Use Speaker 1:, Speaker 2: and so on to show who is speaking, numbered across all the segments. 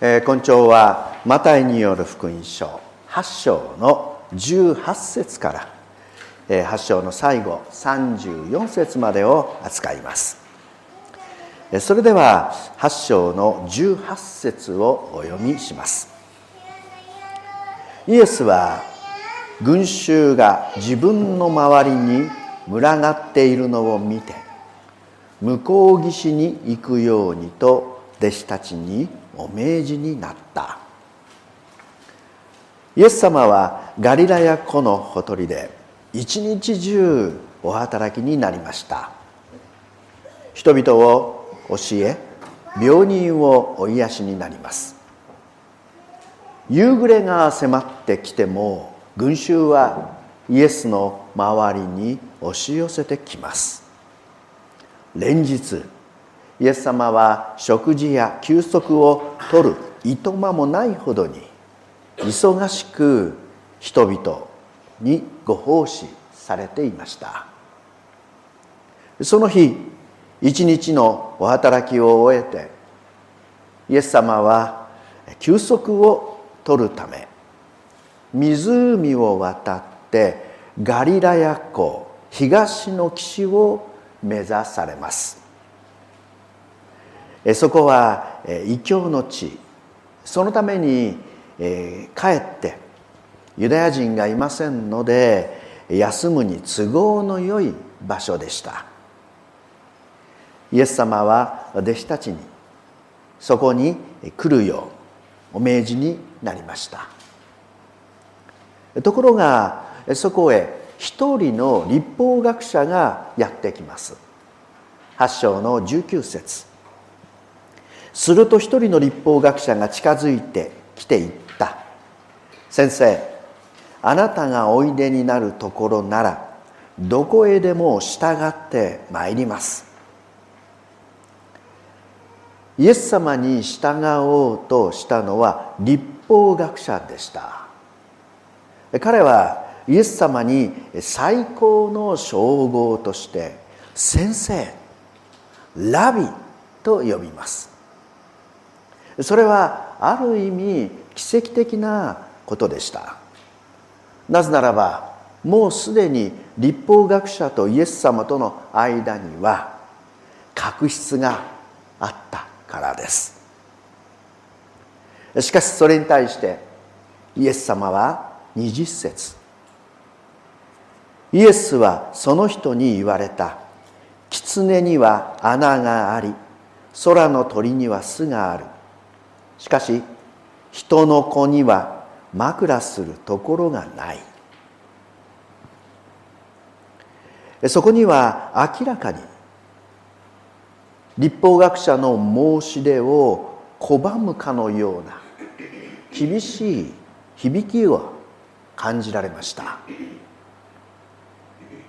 Speaker 1: えー、今朝はマタイによる福音書8章の18節から、えー、8章の最後34節までを扱います。それでは8章の18節をお読みします。イエスは群衆が自分の周りに群がっているのを見て向こう岸に行くようにと弟子たちにお命じになった。イエス様はガリラヤ湖のほとりで一日中お働きになりました。人々を教え病人をお癒しになります。夕暮れが迫ってきても群衆はイエスの周りに押し寄せてきます。連日イエス様は食事や休息をとるいとまもないほどに忙しく人々にご奉仕されていました。その日一日のお働きを終えてイエス様は休息を取るため湖を渡ってガリラヤ湖東の岸を目指されます。そこは異教の地。そのために帰ってユダヤ人がいませんので休むに都合のよい場所でした。イエス様は弟子たちにそこに来るようお命じになりました。ところがそこへ一人の立法学者がやってきます。8章の19節。すると一人の立法学者が近づいてきて言った。先生あなたがおいでになるところならどこへでも従ってまいります。イエス様に従おうとしたのは立法学者でした。彼はイエス様に最高の称号として先生ラビと呼びます。それはある意味奇跡的なことでした。なぜならばもうすでに立法学者とイエス様との間には確執があったからです。しかしそれに対してイエス様は20節。イエスはその人に言われた。狐には穴があり空の鳥には巣がある。しかし人の子には枕するところがない。そこには明らかに立法学者の申し出を拒むかのような厳しい響きを感じられました。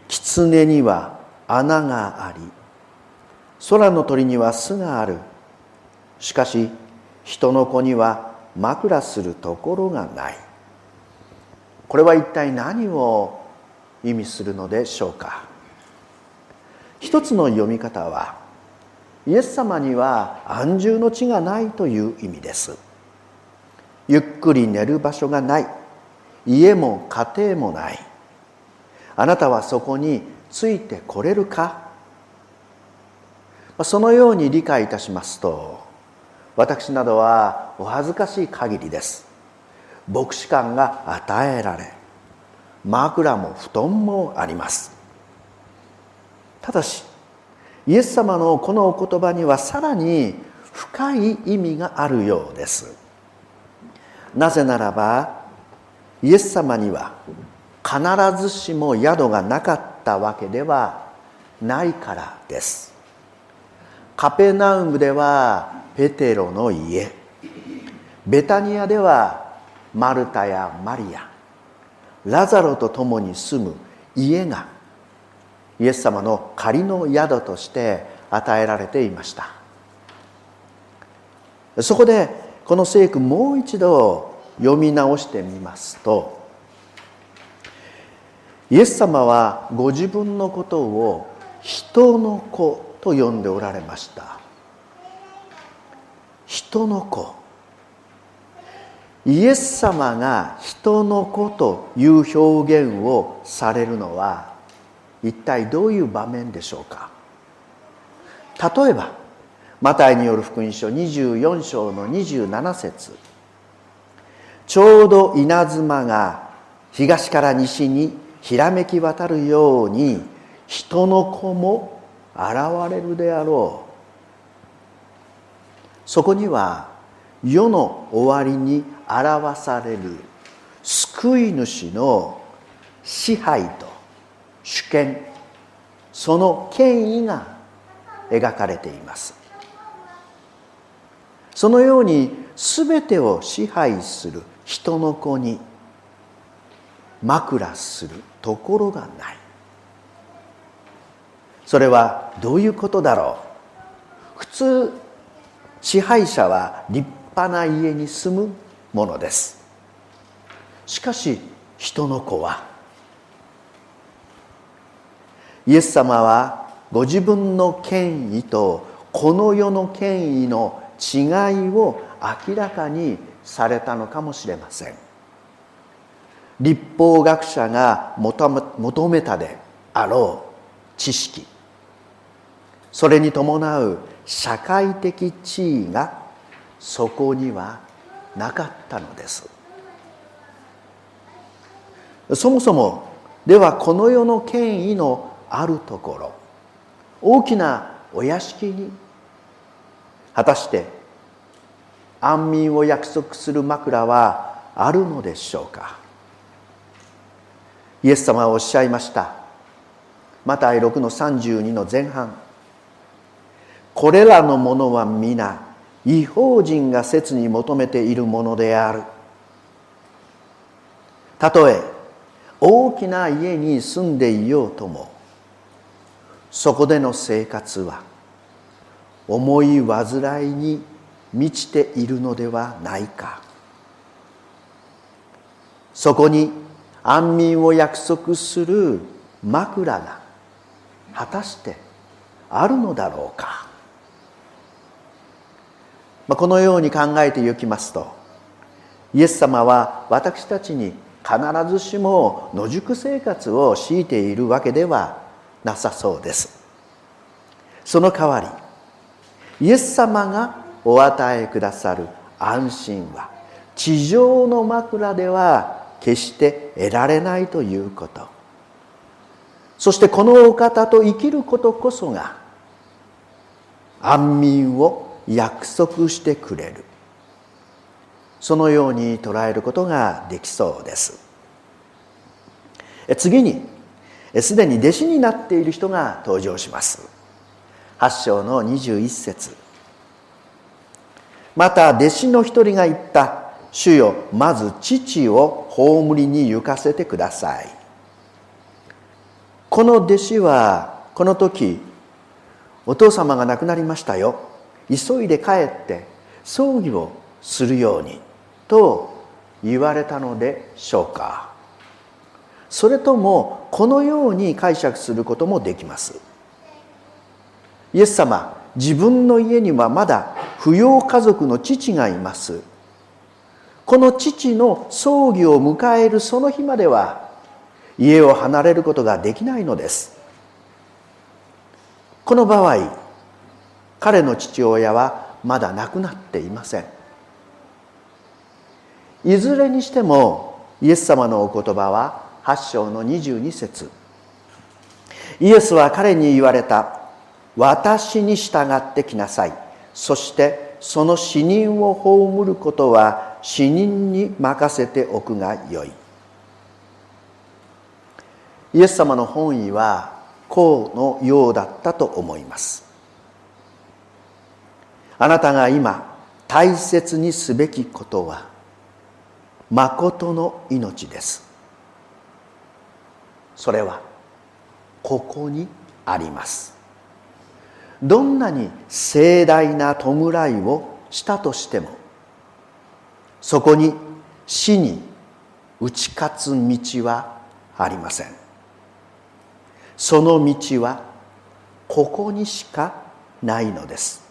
Speaker 1: 狐には穴があり空の鳥には巣がある。しかし人の子には枕するところがない。これは一体何を意味するのでしょうか。一つの読み方はイエス様には安住の地がないという意味です。ゆっくり寝る場所がない。家も家庭もない。あなたはそこについてこれるか。そのように理解いたしますと私などはお恥ずかしい限りです。牧師館が与えられ枕も布団もあります。ただしイエス様のこのお言葉にはさらに深い意味があるようです。なぜならばイエス様には必ずしも宿がなかったわけではないからです。カペナウムではペテロの家。ベタニアではマルタやマリア。ラザロと共に住む家がイエス様の仮の宿として与えられていました。そこでこの聖句もう一度読み直してみますとイエス様はご自分のことを人の子と呼んでおられました。人の子。イエス様が人の子という表現をされるのは一体どういう場面でしょうか。例えばマタイによる福音書24章の27節。ちょうど稲妻が東から西にひらめき渡るように人の子も現れるであろう。そこには世の終わりに表される救い主の支配と主権その権威が描かれています。そのように全てを支配する人の子に枕するところがない。それはどういうことだろう？普通支配者は立派な家に住むものです。しかし人の子はイエス様はご自分の権威とこの世の権威の違いを明らかにされたのかもしれません。立法学者が求めたであろう知識。それに伴う社会的地位がそこにはなかったのです。そもそもではこの世の権威のあるところ大きなお屋敷に果たして安眠を約束する枕はあるのでしょうか。イエス様はおっしゃいました。マタイ6の32の前半。これらのものは皆違法人が切に求めているものである。たとえ大きな家に住んでいようともそこでの生活は思い煩いに満ちているのではないか。そこに安眠を約束する枕が果たしてあるのだろうか、まあ、このように考えてゆきますとイエス様は私たちに必ずしも野宿生活を強いているわけではなさそうです。その代わりイエス様がお与えくださる安心は地上の枕では決して得られないということ。そしてこのお方と生きることこそが安眠を約束してくれる。そのように捉えることができそうです。次にすでに弟子になっている人が登場します。8章の21節。また弟子の一人が言った。主よまず父を葬りに行かせてください。この弟子はこの時お父様が亡くなりましたよ。急いで帰って葬儀をするようにと言われたのでしょうか。それともこのように解釈することもできます。イエス様自分の家にはまだ扶養家族の父がいます。この父の葬儀を迎えるその日までは家を離れることができないのです。この場合彼の父親はまだ亡くなっていません。いずれにしてもイエス様のお言葉は8章の22節。イエスは彼に言われた。私に従ってきなさい。そしてその死人を葬ることは死人に任せておくがよい。イエス様の本意はこうのようだったと思います。あなたが今大切にすべきことは誠の命です。それはここにあります。どんなに盛大な弔いをしたとしてもそこに死に打ち勝つ道はありません。その道はここにしかないのです。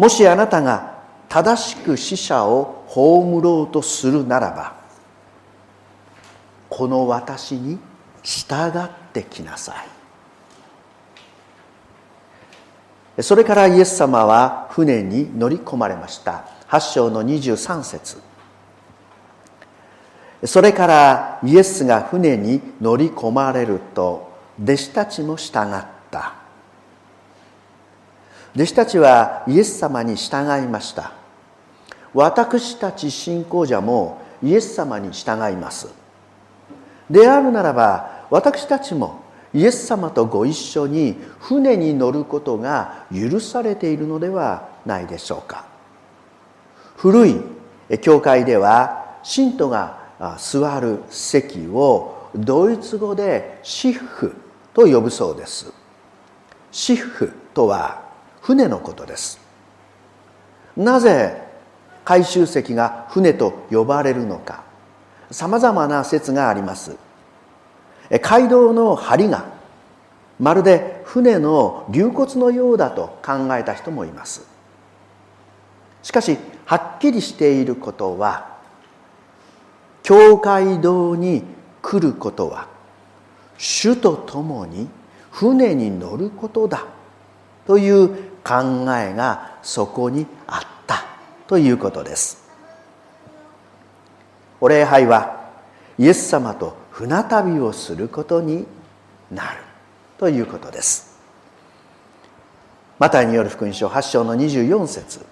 Speaker 1: もしあなたが正しく死者を葬ろうとするならばこの私に従ってきなさい。それからイエス様は船に乗り込まれました。8章の23節。それからイエスが船に乗り込まれると弟子たちも従った。弟子たちはイエス様に従いました。私たち信仰者もイエス様に従います。であるならば私たちもイエス様とご一緒に船に乗ることが許されているのではないでしょうか。古い教会では信徒が座る席をドイツ語でシッフと呼ぶそうです。シッフとは船のことです。なぜ回収席が船と呼ばれるのか。さまざまな説があります。街道の梁がまるで船の流骨のようだと考えた人もいます。しかしはっきりしていることは教会堂に来ることは主と共に船に乗ることだという考えがそこにあったということです。お礼拝はイエス様と船旅をすることになるということです。マタイによる福音書8章の24節。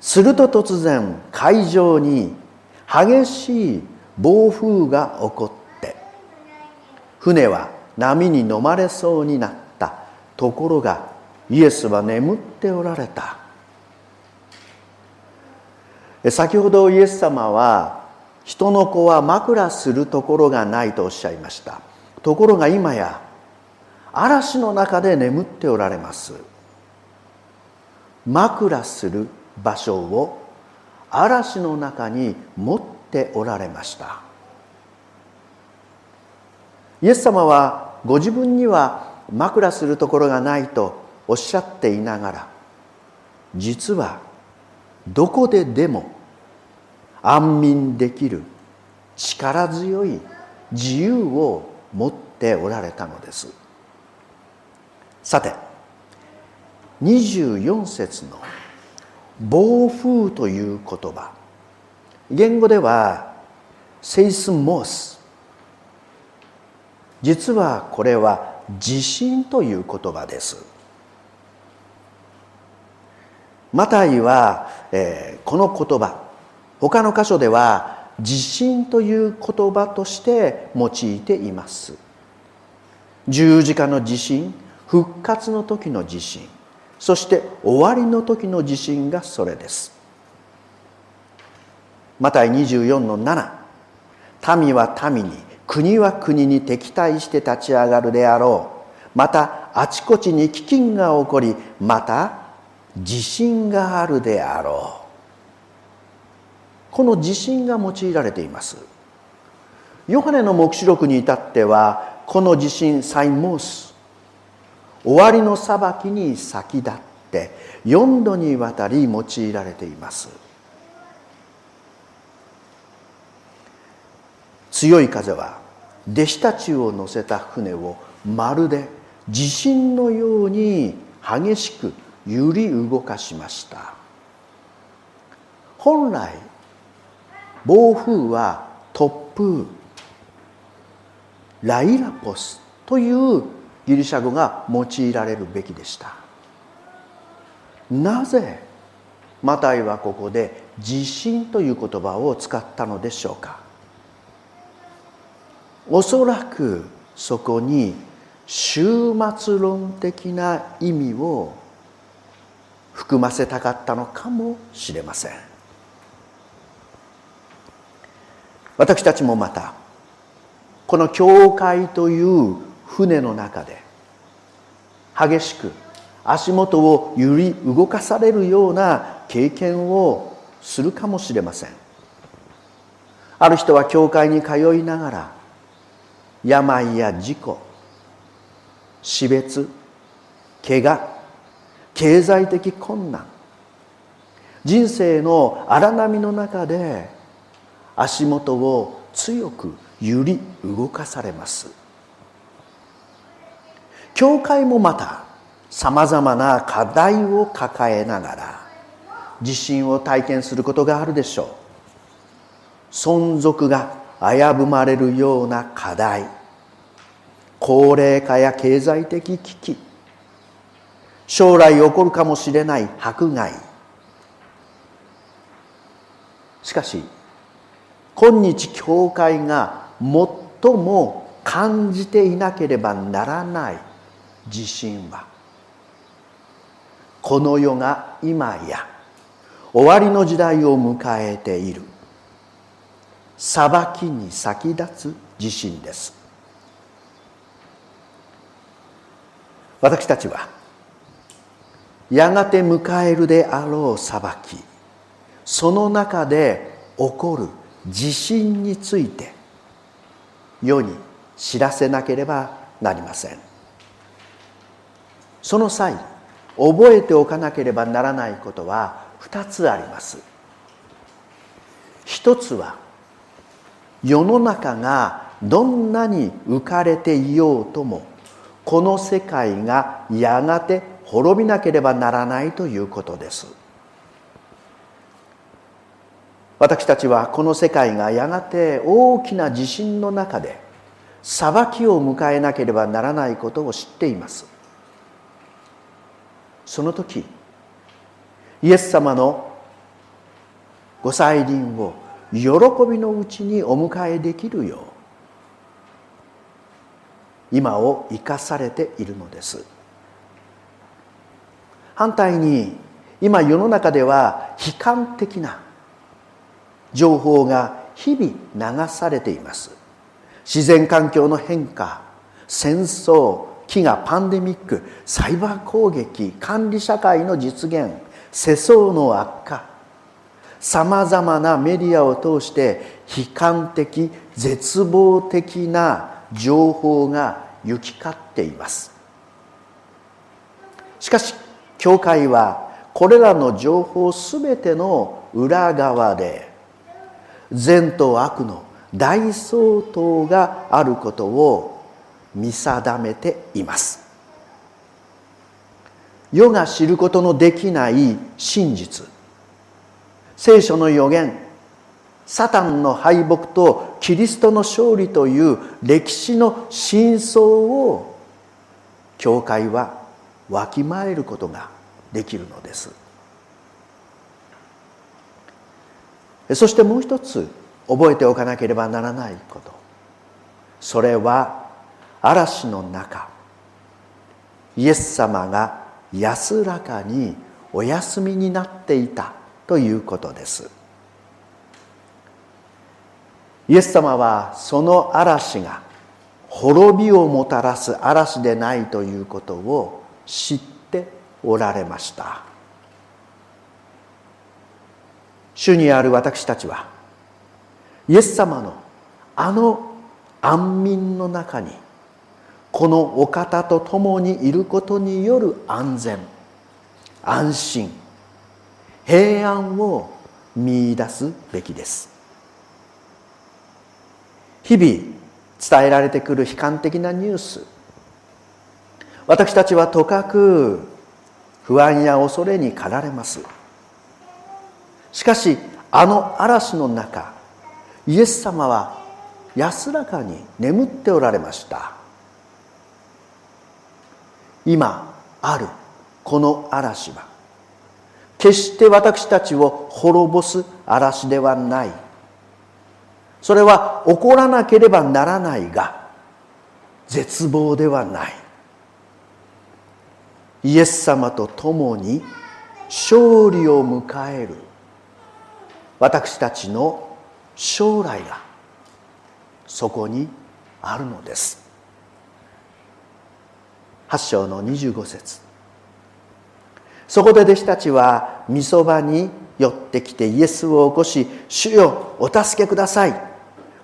Speaker 1: すると突然海上に激しい暴風が起こって船は波に飲まれそうになったところがイエスは眠っておられた。先ほどイエス様は人の子は枕するところがないとおっしゃいました。ところが今や嵐の中で眠っておられます。枕する場所を嵐の中に持っておられました。イエス様はご自分には枕するところがないとおっしゃっていながら実はどこででも安眠できる力強い自由を持っておられたのです。さて24節の「暴風」という言葉言語では「セイスモース」実はこれは地震という言葉です。マタイは、えー、この言葉。他の箇所では地震という言葉として用いています。十字架の地震復活の時の地震そして終わりの時の地震がそれです。マタイ24の7民は民に国は国に敵対して立ち上がるであろう。またあちこちに飢饉が起こりまた地震があるであろう。この地震が用いられています。ヨハネの黙示録に至ってはこの地震サイモース終わりの裁きに先立って4度にわたり用いられています。強い風は弟子たちを乗せた船をまるで地震のように激しく揺り動かしました。本来暴風は突風ライラポスというギリシャ語が用いられるべきでした。なぜマタイはここで地震という言葉を使ったのでしょうか。おそらくそこに終末論的な意味を含ませたかったのかもしれません。私たちもまたこの教会という船の中で激しく足元を揺り動かされるような経験をするかもしれません。ある人は教会に通いながら病や事故死別怪我経済的困難。人生の荒波の中で足元を強く揺り動かされます。教会もまたさまざまな課題を抱えながら地震を体験することがあるでしょう。存続が危ぶまれるような課題。高齢化や経済的危機。将来起こるかもしれない迫害。しかし今日教会が最も感じていなければならない自信はこの世が今や終わりの時代を迎えている。裁きに先立つ自信です。私たちはやがて迎えるであろう裁き。その中で起こる地震について世に知らせなければなりません。その際覚えておかなければならないことは2つあります。一つは世の中がどんなに浮かれていようともこの世界がやがて滅びなければならないということです。私たちはこの世界がやがて大きな地震の中で裁きを迎えなければならないことを知っています。その時イエス様のご再臨を喜びのうちにお迎えできるよう今を生かされているのです。反対に今世の中では悲観的な情報が日々流されています。自然環境の変化戦争飢餓パンデミックサイバー攻撃管理社会の実現世相の悪化さまざまなメディアを通して悲観的絶望的な情報が行き交っています。しかし教会はこれらの情報すべての裏側で善と悪の大相当があることを見定めています。世が知ることのできない真実。聖書の予言サタンの敗北とキリストの勝利という歴史の真相を教会はわきまえることができるのです。そしてもう一つ覚えておかなければならないこと。それは嵐の中イエス様が安らかにお休みになっていたということです。イエス様はその嵐が滅びをもたらす嵐でないということを知っておられました。主にある私たちはイエス様のあの安眠の中にこのお方と共にいることによる安全安心平安を見いだすべきです。日々伝えられてくる悲観的なニュース私たちはとかく不安や恐れに駆られます。しかしあの嵐の中イエス様は安らかに眠っておられました。今あるこの嵐は決して私たちを滅ぼす嵐ではない。それは起こらなければならないが絶望ではない。イエス様と共に勝利を迎える。私たちの将来がそこにあるのです。8章の25節。そこで弟子たちはみそばに寄ってきてイエスを起こし「主よお助けください。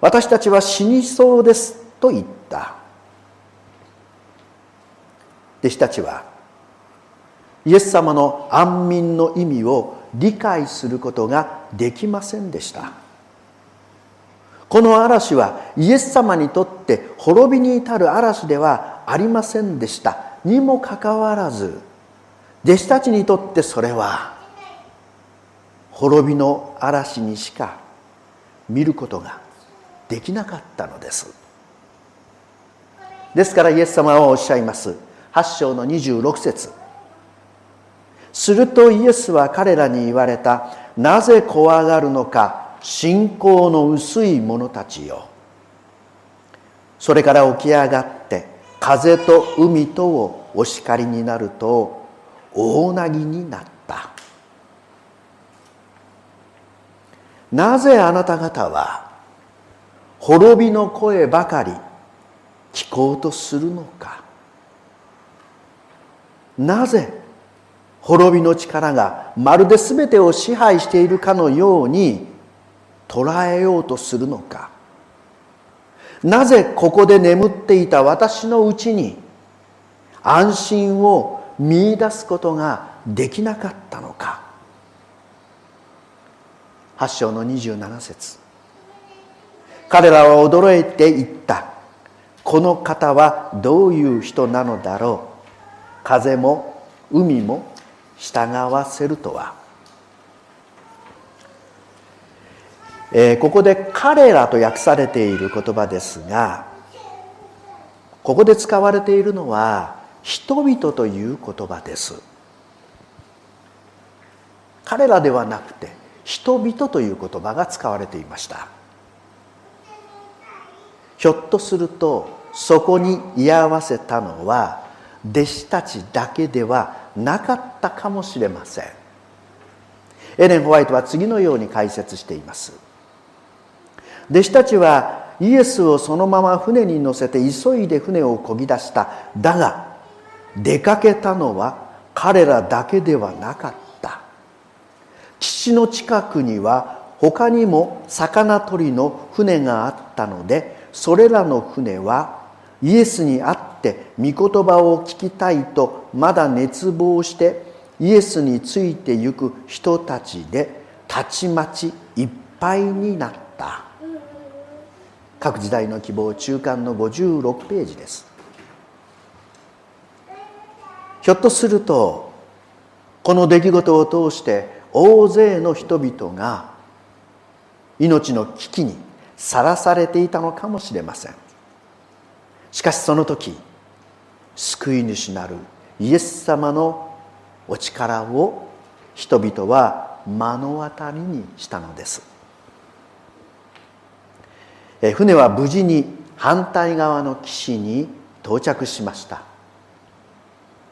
Speaker 1: 私たちは死にそうです」と言った。弟子たちはイエス様の安眠の意味を理解することができませんでした。この嵐はイエス様にとって滅びに至る嵐ではありませんでした。にもかかわらず弟子たちにとってそれは滅びの嵐にしか見ることができなかったのです。ですからイエス様はおっしゃいます。8章の26節。するとイエスは彼らに言われた。なぜ怖がるのか。信仰の薄い者たちよ。それから起き上がって風と海とをお叱りになると大なぎになった。なぜあなた方は滅びの声ばかり聞こうとするのか。なぜ滅びの力がまるで全てを支配しているかのように捉えようとするのか。なぜここで眠っていた私のうちに安心を見いだすことができなかったのか。8章の27節。彼らは驚いていった。この方はどういう人なのだろう。風も海も従わせるとは、えー、ここで「彼ら」と訳されている言葉ですがここで使われているのは「人々」という言葉です。彼らではなくて「人々」という言葉が使われていました。ひょっとするとそこに居合わせたのは弟子たちだけではなかったかもしれません。エレン・ホワイトは次のように解説しています。弟子たちはイエスをそのまま船に乗せて急いで船を漕ぎ出した。だが出かけたのは彼らだけではなかった。岸の近くには他にも魚取りの船があったのでそれらの船はイエスに会って御言葉を聞きたいとまだ熱望してイエスについてゆく人たちでたちまちいっぱいになった。各時代の希望中間の56ページです。ひょっとするとこの出来事を通して大勢の人々が命の危機にさらされていたのかもしれません。しかしその時救い主なるイエス様のお力を人々は目の当たりにしたのです。船は無事に反対側の岸に到着しました。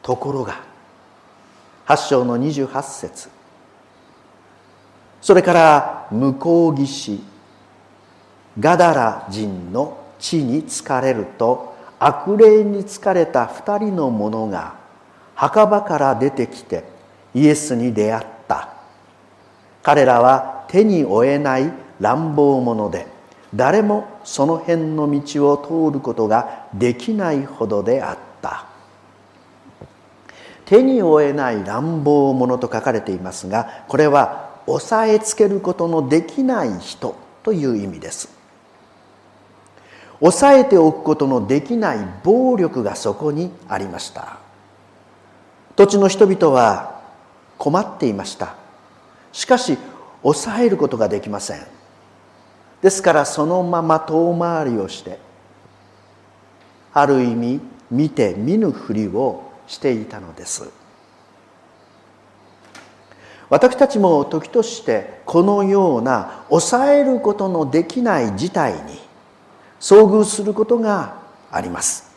Speaker 1: ところが8章の28節。それから向こう岸ガダラ人の地に疲れると悪霊に疲れた二人の者が墓場から出てきてイエスに出会った。彼らは手に負えない乱暴者で誰もその辺の道を通ることができないほどであった。手に負えない乱暴者と書かれていますがこれは押さえつけることのできない人という意味です。抑えておくことのできない暴力がそこにありました。土地の人々は困っていました。しかし抑えることができません。ですからそのまま遠回りをしてある意味見て見ぬふりをしていたのです。私たちも時としてこのような抑えることのできない事態に遭遇することがあります。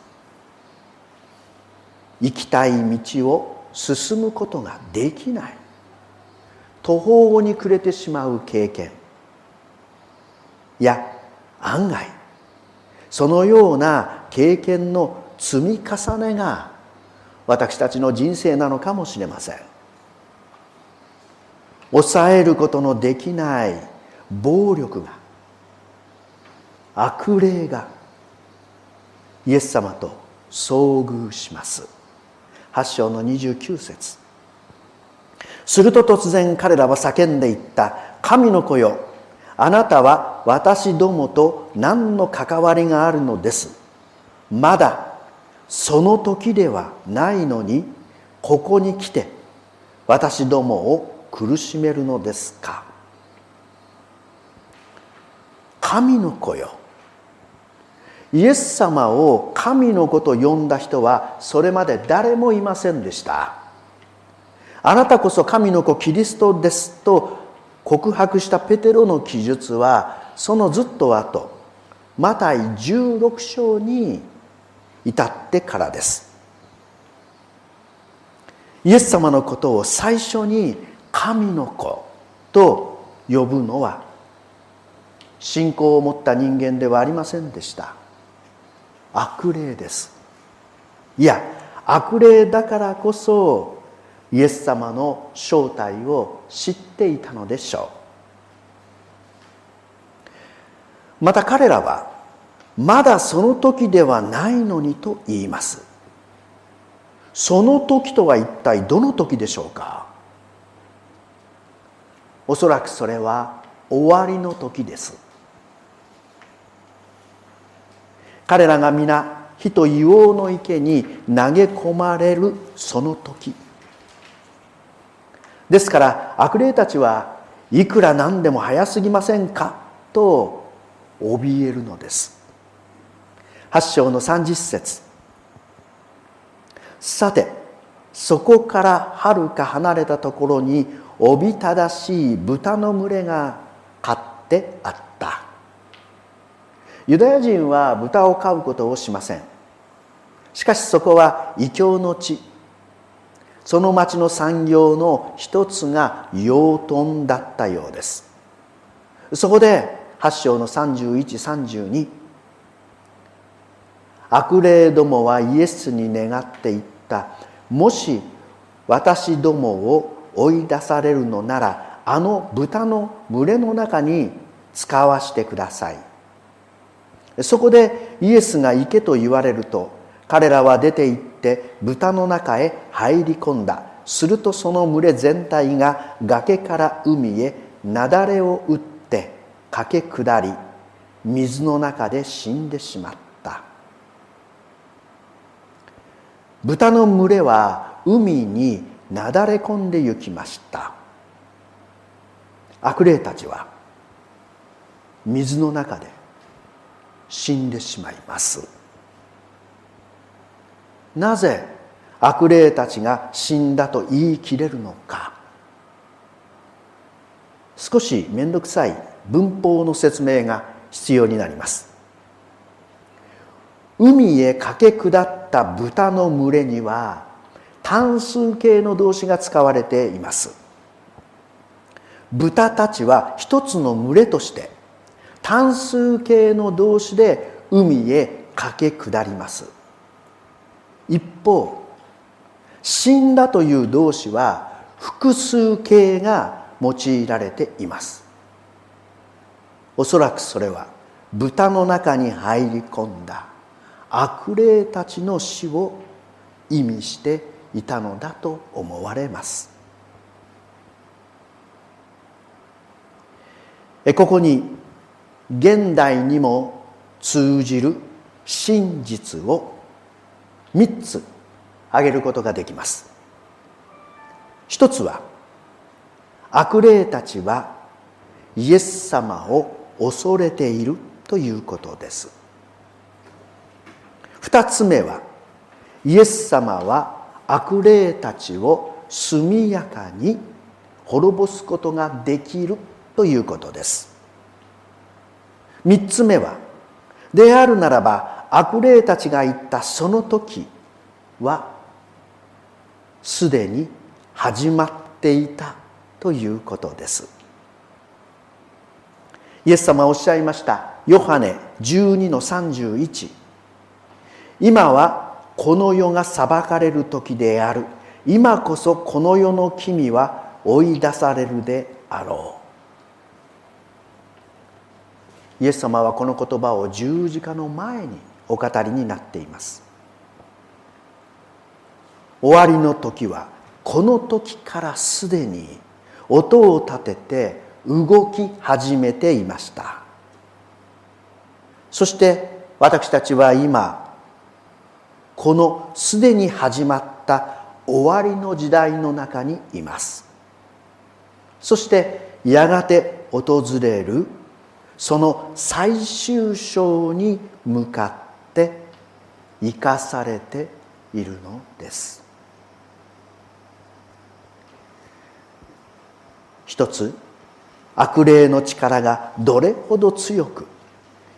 Speaker 1: 行きたい道を進むことができない。途方に暮れてしまう経験。や案外そのような経験の積み重ねが私たちの人生なのかもしれません。抑えることのできない暴力が悪霊がイエス様と遭遇します。8章の29節。すると突然彼らは叫んでいった神の子よ。あなたは私どもと何の関わりがあるのです。まだその時ではないのにここに来て私どもを苦しめるのですか。神の子よ。イエス様を神の子と呼んだ人はそれまで誰もいませんでした。あなたこそ神の子キリストですと告白したペテロの記述はそのずっと後。マタイ16章に至ってからです。イエス様のことを最初に神の子と呼ぶのは信仰を持った人間ではありませんでした。悪霊です。いや悪霊だからこそイエス様の正体を知っていたのでしょう。また彼らはまだその時ではないのにと言います。その時とは一体どの時でしょうか。おそらくそれは終わりの時です。彼らが皆火と硫黄の池に投げ込まれるその時。ですから悪霊たちはいくらなんでも早すぎませんかと怯えるのです。8章の30節。さてそこからはるか離れたところにおびただしい豚の群れが飼ってあった。ユダヤ人は豚を飼うことをしません。しかしそこは異教の地。その町の産業の一つが養豚だったようです。そこで8章の3132悪霊どもはイエスに願っていった。もし私どもを追い出されるのならあの豚の群れの中に使わしてください。そこでイエスが行けと言われると彼らは出て行って豚の中へ入り込んだ。するとその群れ全体が崖から海へ雪崩を打って駆け下り水の中で死んでしまった。豚の群れは海になだれ込んで行きました。悪霊たちは水の中で死んでしまいます。なぜ悪霊たちが死んだと言い切れるのか。少し面倒くさい文法の説明が必要になります。海へ駆け下った豚の群れには単数形の動詞が使われています。豚たちは一つの群れとして単数形の動詞で海へ駆け下ります。一方死んだという動詞は複数形が用いられています。おそらくそれは豚の中に入り込んだ悪霊たちの死を意味していたのだと思われます。ここに現代にも通じる真実を3つ挙げることができます。一つは悪霊たちはイエス様を恐れているということです。二つ目はイエス様は悪霊たちを速やかに滅ぼすことができるということです。3つ目はであるならば悪霊たちが言ったその時はすでに始まっていたということです。イエス様はおっしゃいましたヨハネ12の31今はこの世が裁かれる時である。今こそこの世の君は追い出されるであろう。イエス様はこの言葉を十字架の前にお語りになっています。終わりの時はこの時からすでに音を立てて動き始めていました。そして私たちは今このすでに始まった終わりの時代の中にいます。そしてやがて訪れるその最終章に向かって生かされているのです。一つ悪霊の力がどれほど強く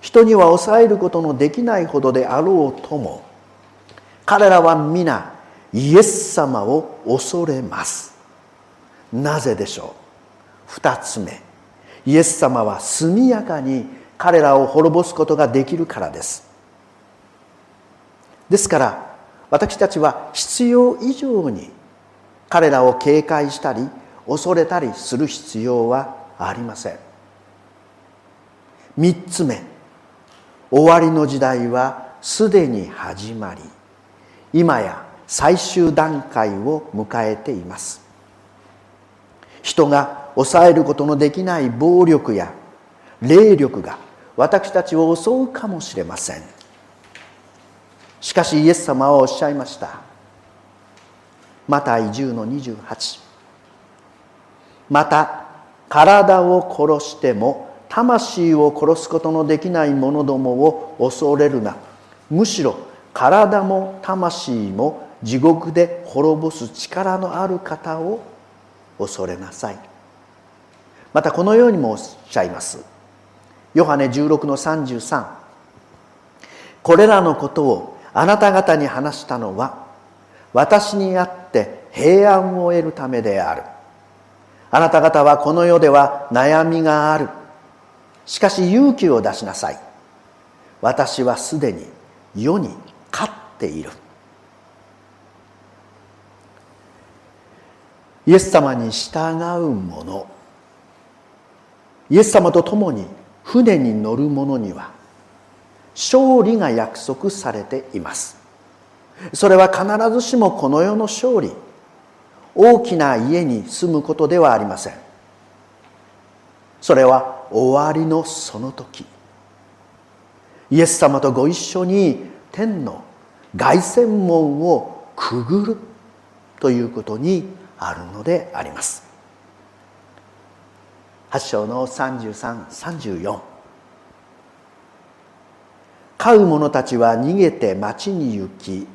Speaker 1: 人には抑えることのできないほどであろうとも彼らは皆イエス様を恐れます。なぜでしょう？二つ目。イエス様は速やかに彼らを滅ぼすことができるからです。ですから私たちは必要以上に彼らを警戒したり恐れたりする必要はありません。三つ目終わりの時代はすでに始まり今や最終段階を迎えています。人が抑えることのできない暴力や霊力が私たちを襲うかもしれません。しかしイエス様はおっしゃいました。また移住の28また体を殺しても魂を殺すことのできない者どもを恐れるな。むしろ体も魂も地獄で滅ぼす力のある方を恐れなさい。またこのようにもおっしゃいます。ヨハネ16の33これらのことをあなた方に話したのは私にあって平安を得るためである。あなた方はこの世では悩みがある。しかし勇気を出しなさい。私はすでに世に勝っている。イエス様に従う者。イエス様と共に船に乗る者には勝利が約束されています。それは必ずしもこの世の勝利大きな家に住むことではありません。それは終わりのその時。イエス様とご一緒に天の凱旋門をくぐるということにあるのであります。8章の3334飼う者たちは逃げて町に行き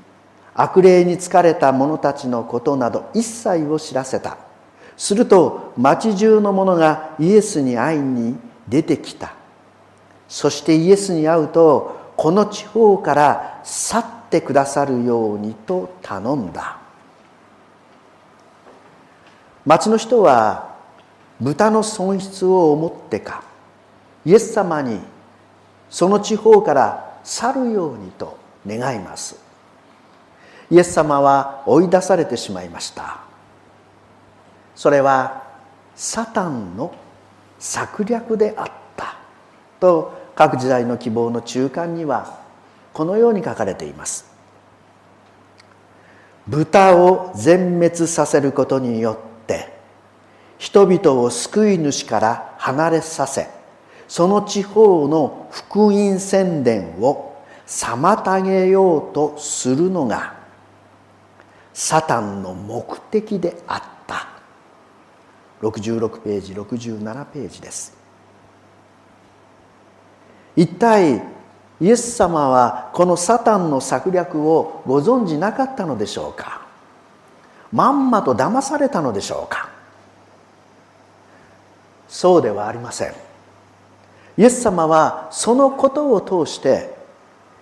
Speaker 1: 悪霊に疲れた者たちのことなど一切を知らせた。すると町中の者がイエスに会いに出てきた。そしてイエスに会うとこの地方から去ってくださるようにと頼んだ。町の人は豚の損失を思ってかイエス様にその地方から去るようにと願います。イエス様は追い出されてしまいました。それはサタンの策略であった。と各時代の希望の中間にはこのように書かれています。豚を全滅させることによって人々を救い主から離れさせその地方の福音宣伝を妨げようとするのがサタンの目的であった。66ページ67ページです。一体イエス様はこのサタンの策略をご存じなかったのでしょうか？まんまと騙されたのでしょうか？そうではありません。イエス様はそのことを通して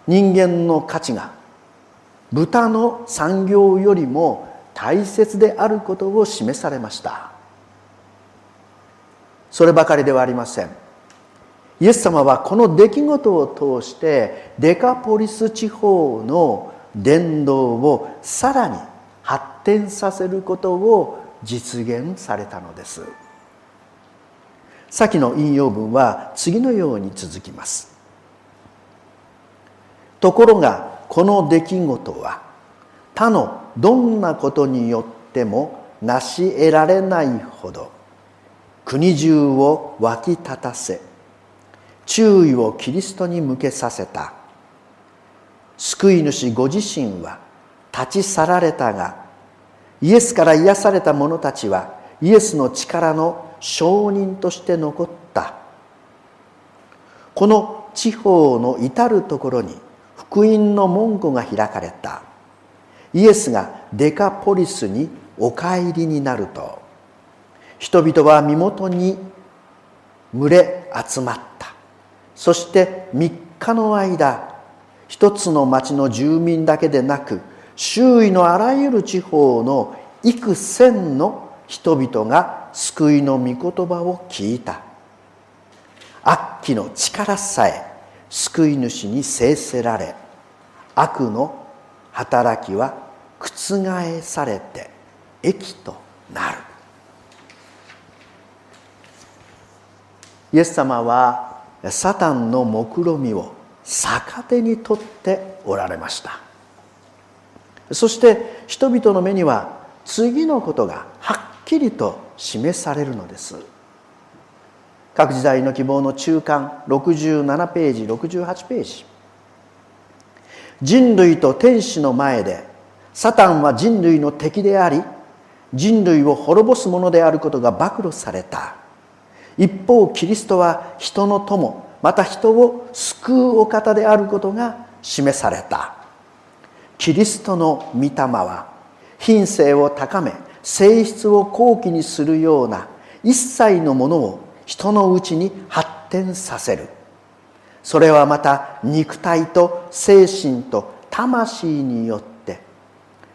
Speaker 1: 人間の価値が豚の産業よりも大切であることを示されました。そればかりではありません。イエス様はこの出来事を通してデカポリス地方の伝道をさらに発展させることを実現されたのです。先の引用文は次のように続きます。ところがこの出来事は他のどんなことによっても成し得られないほど国中を沸き立たせ注意をキリストに向けさせた。救い主ご自身は立ち去られたがイエスから癒された者たちはイエスの力の証人として残った。この地方の至る所に福音の門戸が開かれた。イエスがデカポリスにお帰りになると。人々は身元に群れ集まった。そして3日の間一つの町の住民だけでなく周囲のあらゆる地方の幾千の人々が救いの御言葉を聞いた。悪鬼の力さえ救い主に制せられ悪の働きは覆されて益となる。イエス様はサタンの目論みを逆手に取っておられました。そして人々の目には次のことがはっきりと示されるのです。各時代の希望の中間67ページ68ページ。人類と天使の前でサタンは人類の敵であり人類を滅ぼすものであることが暴露された。一方キリストは人の友また人を救うお方であることが示された。キリストの御霊は品性を高め性質を高貴にするような一切のものを人のうちに発展させる。それはまた肉体と精神と魂によって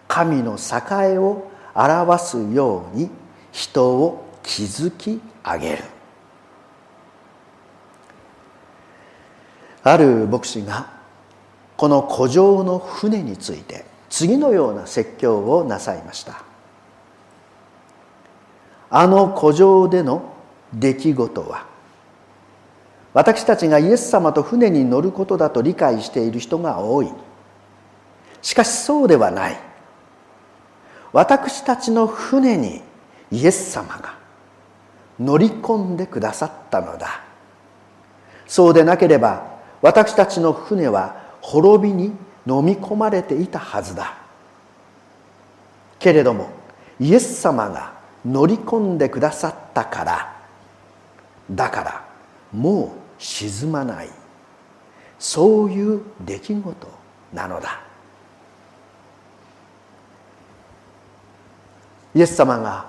Speaker 1: 神の栄えを表すように人を築き上げる。ある牧師がこの古城の船について次のような説教をなさいました。あの古城での出来事は私たちがイエス様と船に乗ることだと理解している人が多い。しかしそうではない。私たちの船にイエス様が乗り込んでくださったのだ。そうでなければ私たちの船は滅びに飲み込まれていたはずだ。けれどもイエス様が乗り込んでくださったから。だからもう沈まない。そういう出来事なのだ。イエス様が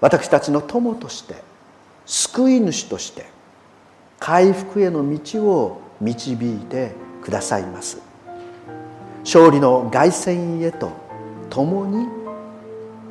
Speaker 1: 私たちの友として救い主として回復への道を導いてくださいます。勝利の凱旋へと共に